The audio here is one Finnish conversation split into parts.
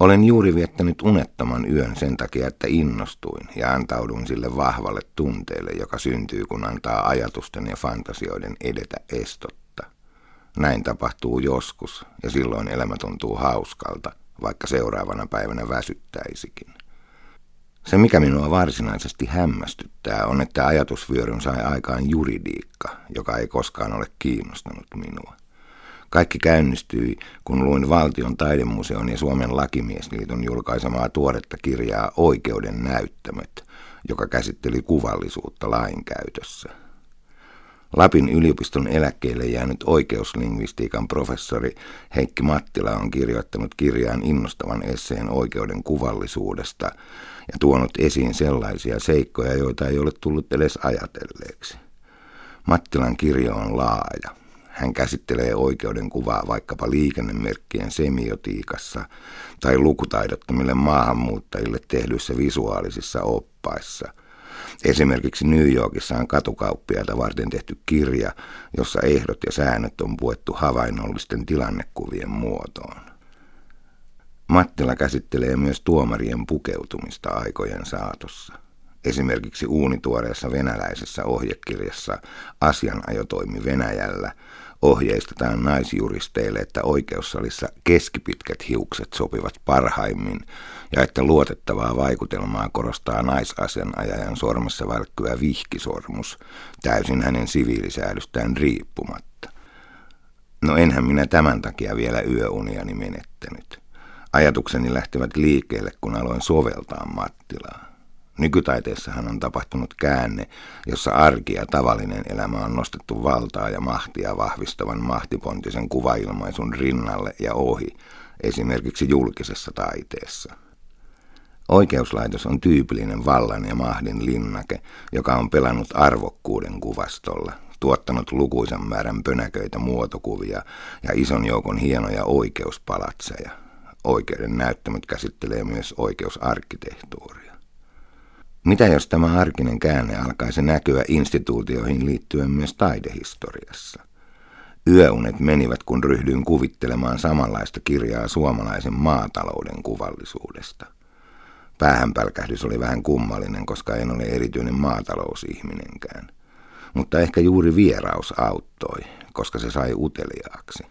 Olen juuri viettänyt unettoman yön sen takia, että innostuin ja antauduin sille vahvalle tunteelle, joka syntyy, kun antaa ajatusten ja fantasioiden edetä estotta. Näin tapahtuu joskus, ja silloin elämä tuntuu hauskalta, vaikka seuraavana päivänä väsyttäisikin. Se, mikä minua varsinaisesti hämmästyttää, on, että ajatusvyöryn sai aikaan juridiikka, joka ei koskaan ole kiinnostanut minua. Kaikki käynnistyi, kun luin Valtion taidemuseon ja Suomen lakimiesliiton julkaisemaa tuoretta kirjaa Oikeuden näyttämöt, joka käsitteli kuvallisuutta lainkäytössä. Lapin yliopiston eläkkeelle jäänyt oikeuslingvistiikan professori Heikki Mattila on kirjoittanut kirjaan innostavan esseen oikeuden kuvallisuudesta ja tuonut esiin sellaisia seikkoja, joita ei ole tullut edes ajatelleeksi. Mattilan kirjo on laaja. Hän käsittelee oikeuden kuvaa vaikkapa liikennemerkkien semiotiikassa tai lukutaidottomille maahanmuuttajille tehdyissä visuaalisissa oppaissa. Esimerkiksi New Yorkissa on katukauppiaita varten tehty kirja, jossa ehdot ja säännöt on puettu havainnollisten tilannekuvien muotoon. Mattila käsittelee myös tuomarien pukeutumista aikojen saatossa. Esimerkiksi uunituoreessa venäläisessä ohjekirjassa Asianajotoimi Venäjällä ohjeistetaan naisjuristeille, että oikeussalissa keskipitkät hiukset sopivat parhaimmin ja että luotettavaa vaikutelmaa korostaa naisasianajajan sormessa välkkyvä vihkisormus täysin hänen siviilisäädystään riippumatta. No enhän minä tämän takia vielä yöuniani menettänyt. Ajatukseni lähtivät liikkeelle, kun aloin soveltaa Mattilaa. Nykytaiteessahan on tapahtunut käänne, jossa arki ja tavallinen elämä on nostettu valtaa ja mahtia vahvistavan mahtipontisen kuvailmaisun rinnalle ja ohi, esimerkiksi julkisessa taiteessa. Oikeuslaitos on tyypillinen vallan ja mahdin linnake, joka on pelannut arvokkuuden kuvastolla, tuottanut lukuisan määrän pönäköitä muotokuvia ja ison joukon hienoja oikeuspalatseja. Oikeuden näyttämät käsittelee myös oikeusarkkitehtuuria. Mitä jos tämä arkinen käänne alkaisi näkyä instituutioihin liittyen myös taidehistoriassa? Yöunet menivät, kun ryhdyin kuvittelemaan samanlaista kirjaa suomalaisen maatalouden kuvallisuudesta. Päähänpälkähdys oli vähän kummallinen, koska en ole erityinen maatalousihminenkään. Mutta ehkä juuri vieraus auttoi, koska se sai uteliaaksi.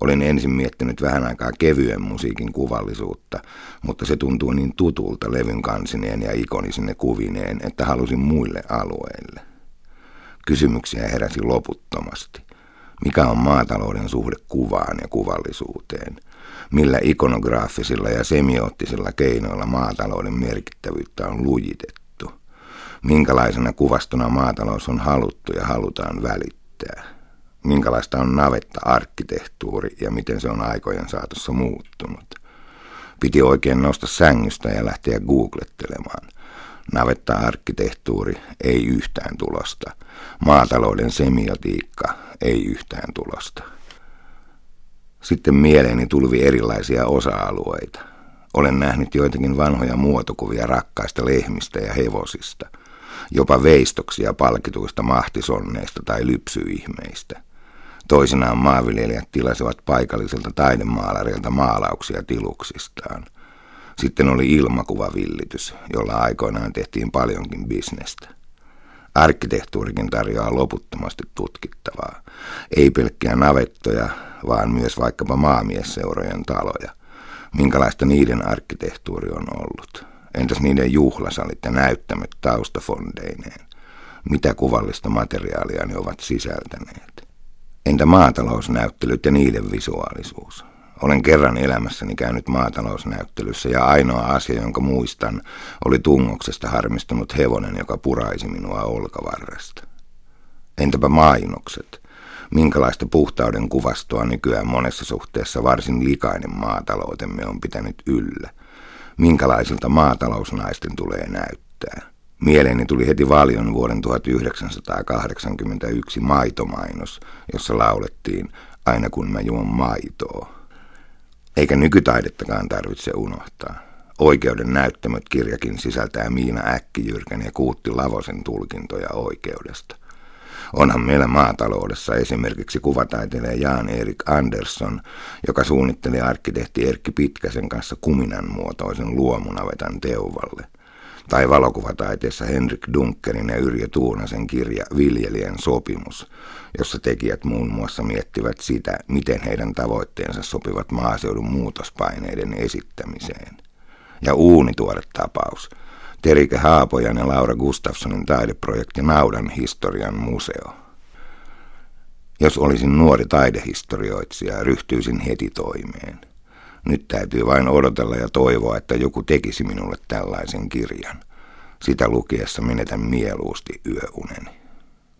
Olin ensin miettinyt vähän aikaa kevyen musiikin kuvallisuutta, mutta se tuntuu niin tutulta levyn kansineen ja ikonisine kuvineen, että halusin muille alueille. Kysymyksiä heräsi loputtomasti. Mikä on maatalouden suhde kuvaan ja kuvallisuuteen? Millä ikonograafisilla ja semioottisilla keinoilla maatalouden merkittävyyttä on lujitettu? Minkälaisena kuvastona maatalous on haluttu ja halutaan välittää? Minkälaista on navetta-arkkitehtuuri ja miten se on aikojen saatossa muuttunut. Piti oikein nousta sängystä ja lähteä googlettelemaan. Navetta-arkkitehtuuri ei yhtään tulosta. Maatalouden semiotiikka ei yhtään tulosta. Sitten mieleeni tulvi erilaisia osa-alueita. Olen nähnyt joitakin vanhoja muotokuvia rakkaista lehmistä ja hevosista, jopa veistoksia palkituista mahtisonneista tai lypsyihmeistä – Toisinaan maanviljelijät tilasivat paikalliselta taidemaalarilta maalauksia tiluksistaan. Sitten oli ilmakuvavillitys, jolla aikoinaan tehtiin paljonkin bisnestä. Arkkitehtuurikin tarjoaa loputtomasti tutkittavaa. Ei pelkkiä navettoja, vaan myös vaikkapa maamiesseurojen taloja. Minkälaista niiden arkkitehtuuri on ollut? Entäs niiden juhlasalit ja näyttämät taustafondeineen? Mitä kuvallista materiaalia ne ovat sisältäneet? Entä maatalousnäyttelyt ja niiden visuaalisuus? Olen kerran elämässäni käynyt maatalousnäyttelyssä ja ainoa asia, jonka muistan, oli tungoksesta harmistunut hevonen, joka puraisi minua olkavarresta. Entäpä mainokset? Minkälaista puhtauden kuvastoa nykyään monessa suhteessa varsin likainen maataloutemme on pitänyt yllä? Minkälaisilta maatalousnaisten tulee näyttää? Mieleeni tuli heti valion vuoden 1981 maitomainos, jossa laulettiin aina kun mä juon maitoa. Eikä nykytaidettakaan tarvitse unohtaa. Oikeuden näyttämöt kirjakin sisältää Miina Äkkijyrkän ja Kuutti Lavosen tulkintoja oikeudesta. Onhan meillä maataloudessa esimerkiksi kuvataiteilija Jan Erik Andersson, joka suunnitteli arkkitehti Erkki Pitkäsen kanssa kuminan muotoisen luomunavetan Teuvalle. Tai valokuvataiteessa Henrik Dunkerin ja Yrjö Tuunasen kirja Viljelijän sopimus, jossa tekijät muun muassa miettivät sitä, miten heidän tavoitteensa sopivat maaseudun muutospaineiden esittämiseen. Ja uunituore tapaus – Terike Haapojan ja Laura Gustafssonin taideprojekti Naudan historian museo. Jos olisin nuori taidehistorioitsija, ryhtyisin heti toimeen. Nyt täytyy vain odotella ja toivoa, että joku tekisi minulle tällaisen kirjan. Sitä lukiessa menetän mieluusti yöuneni.